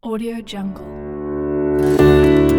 Audio Jungle.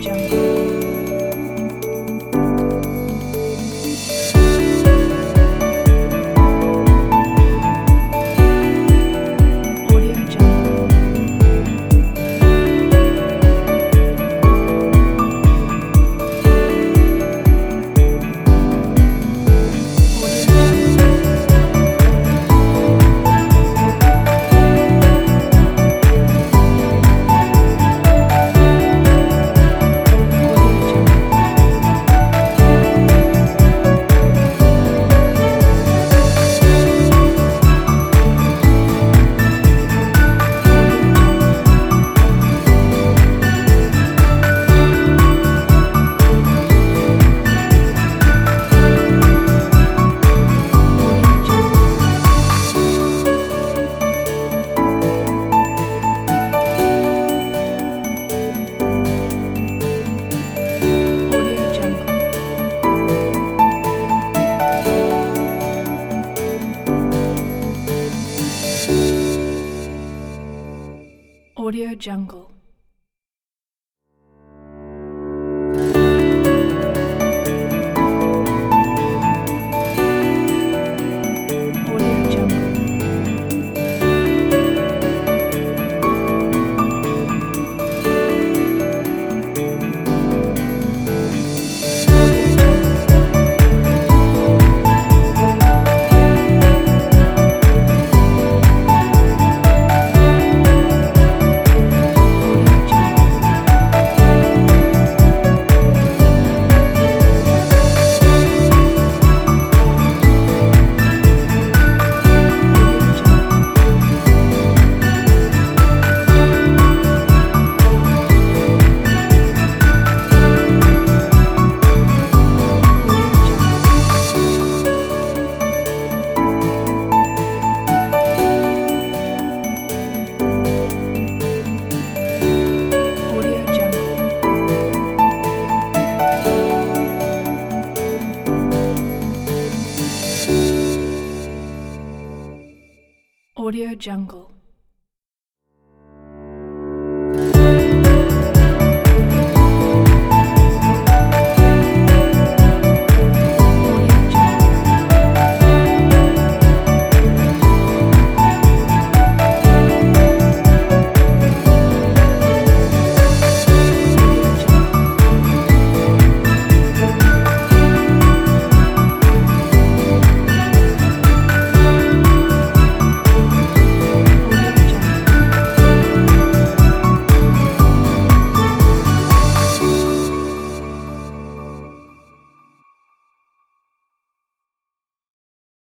这样 Audio Jungle. Audio Jungle.